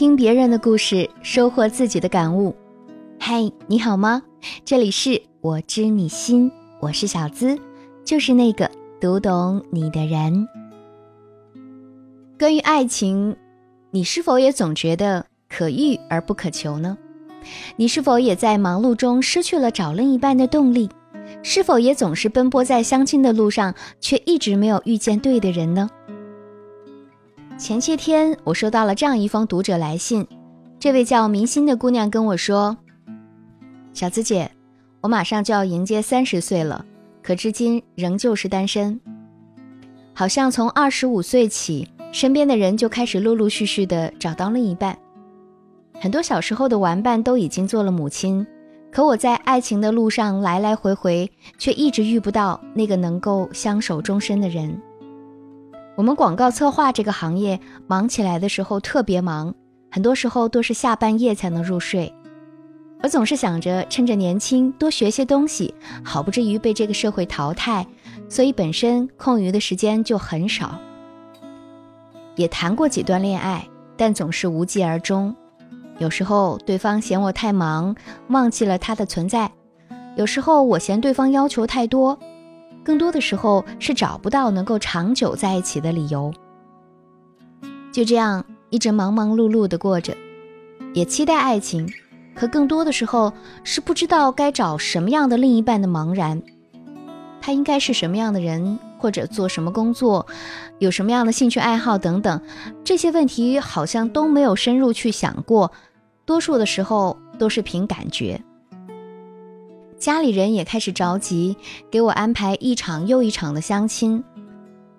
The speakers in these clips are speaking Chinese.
听别人的故事，收获自己的感悟。嗨，你好吗？这里是我知你心，我是小资，就是那个读懂你的人。关于爱情，你是否也总觉得可遇而不可求呢？你是否也在忙碌中失去了找另一半的动力？是否也总是奔波在相亲的路上，却一直没有遇见对的人呢？前些天，我收到了这样一封读者来信。这位叫明心的姑娘跟我说：“小资姐，我马上就要迎接三十岁了，可至今仍旧是单身。好像从二十五岁起，身边的人就开始陆陆续续的找到另一半。很多小时候的玩伴都已经做了母亲，可我在爱情的路上来来回回，却一直遇不到那个能够相守终身的人。”我们广告策划这个行业忙起来的时候特别忙，很多时候都是下半夜才能入睡。我总是想着趁着年轻多学些东西，好不至于被这个社会淘汰，所以本身空余的时间就很少。也谈过几段恋爱，但总是无疾而终。有时候对方嫌我太忙，忘记了他的存在；有时候我嫌对方要求太多。更多的时候是找不到能够长久在一起的理由，就这样一直忙忙碌碌的过着，也期待爱情，可更多的时候是不知道该找什么样的另一半的茫然。他应该是什么样的人，或者做什么工作，有什么样的兴趣爱好等等，这些问题好像都没有深入去想过，多数的时候都是凭感觉。家里人也开始着急，给我安排一场又一场的相亲，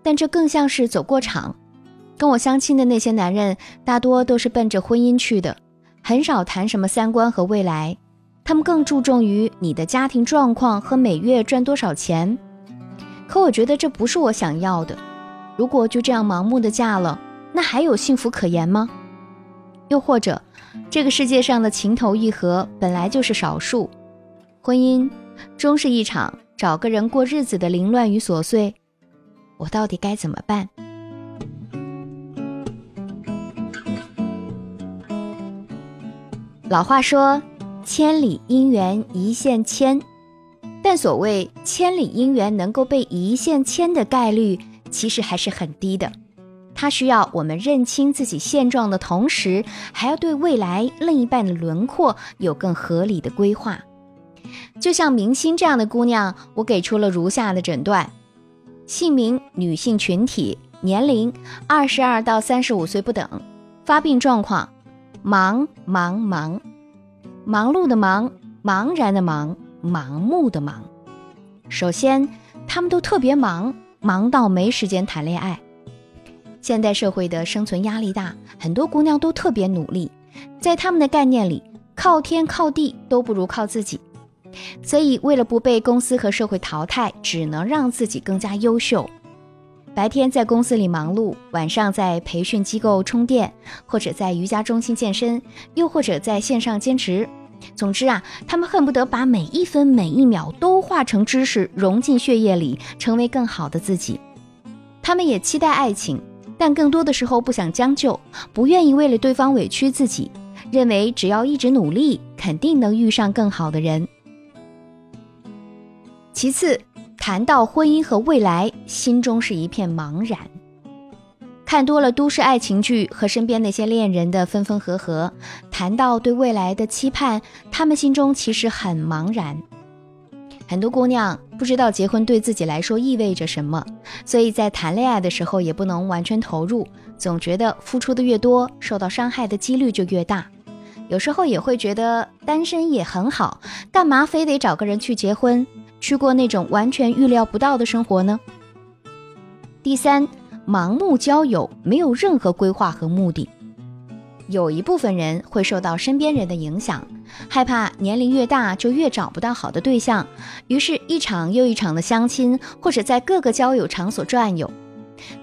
但这更像是走过场。跟我相亲的那些男人，大多都是奔着婚姻去的，很少谈什么三观和未来，他们更注重于你的家庭状况和每月赚多少钱。可我觉得这不是我想要的。如果就这样盲目的嫁了，那还有幸福可言吗？又或者，这个世界上的情投意合本来就是少数。婚姻终是一场找个人过日子的凌乱与琐碎，我到底该怎么办？老话说“千里姻缘一线牵”，但所谓千里姻缘能够被一线牵的概率，其实还是很低的。它需要我们认清自己现状的同时，还要对未来另一半的轮廓有更合理的规划。就像明星这样的姑娘，我给出了如下的诊断：姓名女性群体，年龄二十二到三十五岁不等，发病状况忙忙忙，忙碌的忙，茫然的忙，盲目的忙。首先，他们都特别忙，忙到没时间谈恋爱。现代社会的生存压力大，很多姑娘都特别努力，在他们的概念里，靠天靠地都不如靠自己。所以，为了不被公司和社会淘汰，只能让自己更加优秀。白天在公司里忙碌，晚上在培训机构充电，或者在瑜伽中心健身，又或者在线上兼职。总之啊，他们恨不得把每一分每一秒都化成知识，融进血液里，成为更好的自己。他们也期待爱情，但更多的时候不想将就，不愿意为了对方委屈自己，认为只要一直努力，肯定能遇上更好的人。其次，谈到婚姻和未来，心中是一片茫然。看多了都市爱情剧和身边那些恋人的分分合合，谈到对未来的期盼，他们心中其实很茫然。很多姑娘不知道结婚对自己来说意味着什么，所以在谈恋爱的时候也不能完全投入，总觉得付出的越多，受到伤害的几率就越大。有时候也会觉得单身也很好，干嘛非得找个人去结婚？去过那种完全预料不到的生活呢？第三，盲目交友，没有任何规划和目的。有一部分人会受到身边人的影响，害怕年龄越大就越找不到好的对象，于是，一场又一场的相亲，或者在各个交友场所转悠。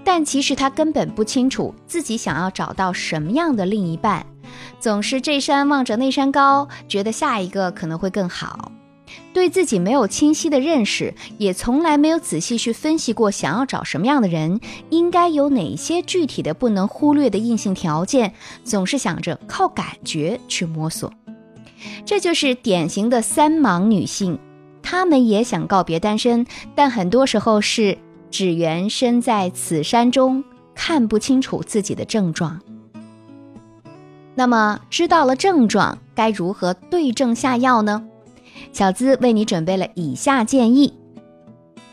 但其实他根本不清楚自己想要找到什么样的另一半，总是这山望着那山高，觉得下一个可能会更好。对自己没有清晰的认识，也从来没有仔细去分析过想要找什么样的人，应该有哪些具体的不能忽略的硬性条件，总是想着靠感觉去摸索，这就是典型的三盲女性。她们也想告别单身，但很多时候是只缘身在此山中，看不清楚自己的症状。那么，知道了症状，该如何对症下药呢？小资为你准备了以下建议。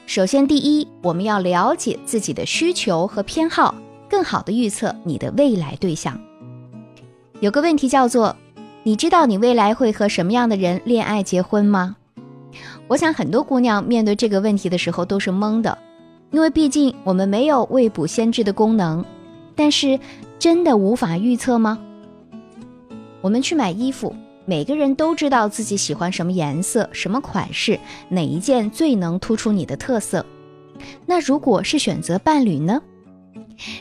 首先，第一，我们要了解自己的需求和偏好，更好的预测你的未来对象。有个问题叫做：你知道你未来会和什么样的人恋爱、结婚吗？我想很多姑娘面对这个问题的时候都是懵的，因为毕竟我们没有未卜先知的功能。但是，真的无法预测吗？我们去买衣服，每个人都知道自己喜欢什么颜色、什么款式，哪一件最能突出你的特色。那如果是选择伴侣呢？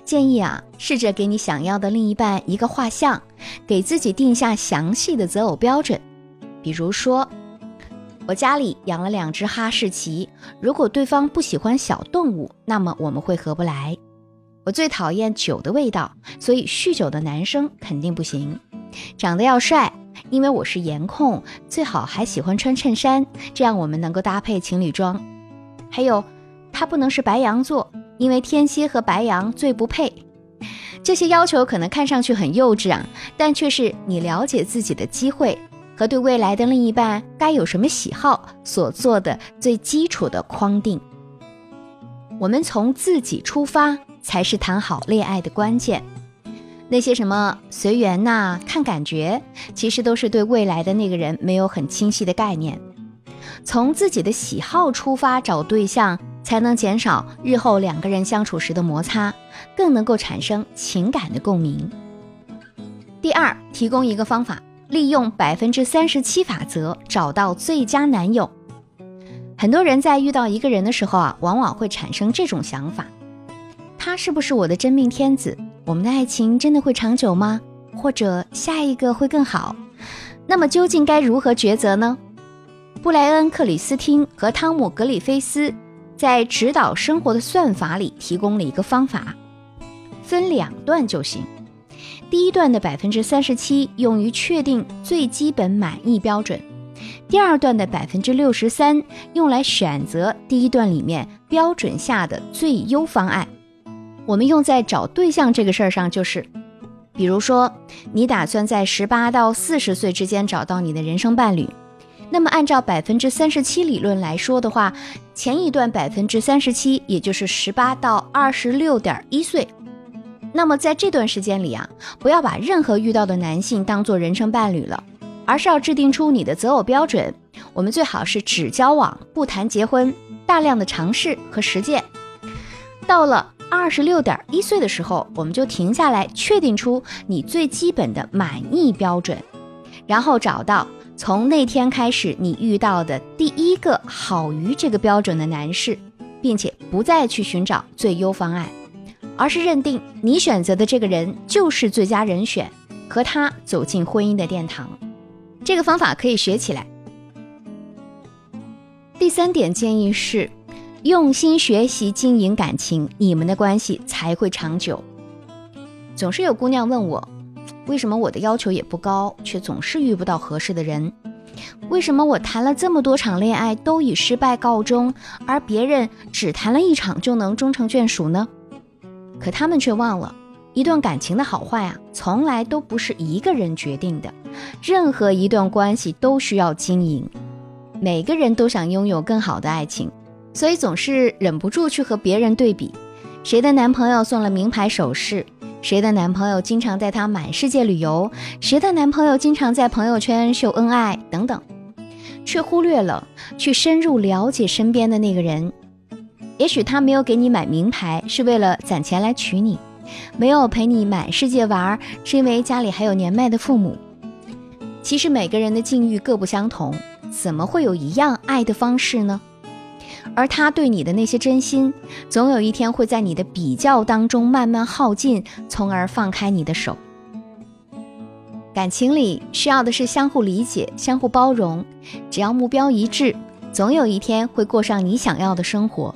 建议啊，试着给你想要的另一半一个画像，给自己定下详细的择偶标准。比如说，我家里养了两只哈士奇，如果对方不喜欢小动物，那么我们会合不来。我最讨厌酒的味道，所以酗酒的男生肯定不行。长得要帅，因为我是颜控，最好还喜欢穿衬衫，这样我们能够搭配情侣装。还有，他不能是白羊座，因为天蝎和白羊最不配。这些要求可能看上去很幼稚啊，但却是你了解自己的机会和对未来的另一半该有什么喜好所做的最基础的框定。我们从自己出发，才是谈好恋爱的关键。那些什么随缘呐、看感觉，其实都是对未来的那个人没有很清晰的概念。从自己的喜好出发找对象，才能减少日后两个人相处时的摩擦，更能够产生情感的共鸣。第二，提供一个方法，利用百分之三十七法则找到最佳男友。很多人在遇到一个人的时候啊，往往会产生这种想法：他是不是我的真命天子？我们的爱情真的会长久吗？或者下一个会更好？那么究竟该如何抉择呢？布莱恩·克里斯汀和汤姆·格里菲斯在《指导生活的算法》里提供了一个方法，分两段就行。第一段的百分之三十七用于确定最基本满意标准，第二段的百分之六十三用来选择第一段里面标准下的最优方案。我们用在找对象这个事儿上，就是，比如说，你打算在十八到四十岁之间找到你的人生伴侣，那么按照百分之三十七理论来说的话，前一段百分之三十七，也就是十八到二十六点一岁，那么在这段时间里啊，不要把任何遇到的男性当做人生伴侣了，而是要制定出你的择偶标准。我们最好是只交往不谈结婚，大量的尝试和实践，到了。二十六点一岁的时候，我们就停下来，确定出你最基本的满意标准，然后找到从那天开始你遇到的第一个好于这个标准的男士，并且不再去寻找最优方案，而是认定你选择的这个人就是最佳人选，和他走进婚姻的殿堂。这个方法可以学起来。第三点建议是。用心学习经营感情，你们的关系才会长久。总是有姑娘问我，为什么我的要求也不高，却总是遇不到合适的人？为什么我谈了这么多场恋爱都以失败告终，而别人只谈了一场就能终成眷属呢？可他们却忘了，一段感情的好坏啊，从来都不是一个人决定的。任何一段关系都需要经营，每个人都想拥有更好的爱情。所以总是忍不住去和别人对比，谁的男朋友送了名牌首饰，谁的男朋友经常带她满世界旅游，谁的男朋友经常在朋友圈秀恩爱等等，却忽略了去深入了解身边的那个人。也许他没有给你买名牌，是为了攒钱来娶你；没有陪你满世界玩，是因为家里还有年迈的父母。其实每个人的境遇各不相同，怎么会有一样爱的方式呢？而他对你的那些真心，总有一天会在你的比较当中慢慢耗尽，从而放开你的手。感情里需要的是相互理解、相互包容，只要目标一致，总有一天会过上你想要的生活。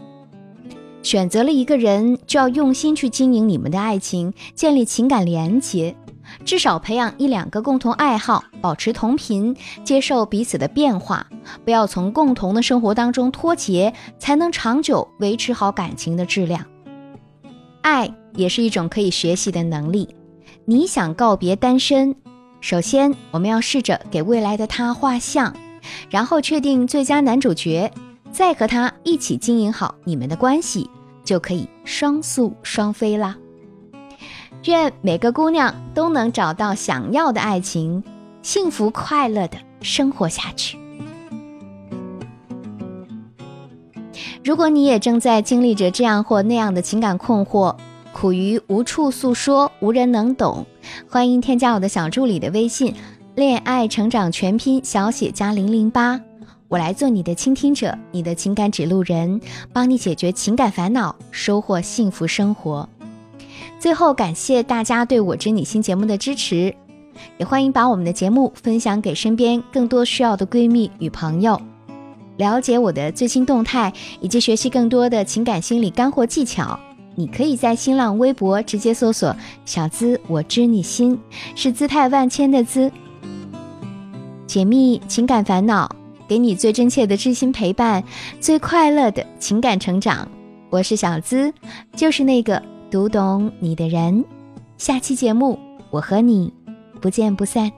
选择了一个人，就要用心去经营你们的爱情，建立情感连结，至少培养一两个共同爱好，保持同频，接受彼此的变化，不要从共同的生活当中脱节，才能长久维持好感情的质量。爱也是一种可以学习的能力。你想告别单身，首先我们要试着给未来的他画像，然后确定最佳男主角。再和他一起经营好你们的关系，就可以双宿双飞啦。愿每个姑娘都能找到想要的爱情，幸福快乐的生活下去。如果你也正在经历着这样或那样的情感困惑，苦于无处诉说，无人能懂，欢迎添加我的小助理的微信“恋爱成长全拼小写加零零八”。我来做你的倾听者，你的情感指路人，帮你解决情感烦恼，收获幸福生活。最后，感谢大家对我知你心节目的支持，也欢迎把我们的节目分享给身边更多需要的闺蜜与朋友。了解我的最新动态以及学习更多的情感心理干货技巧，你可以在新浪微博直接搜索“小资我知你心”，是姿态万千的“资”，解密情感烦恼。给你最真切的知心陪伴，最快乐的情感成长。我是小资，就是那个读懂你的人。下期节目，我和你不见不散。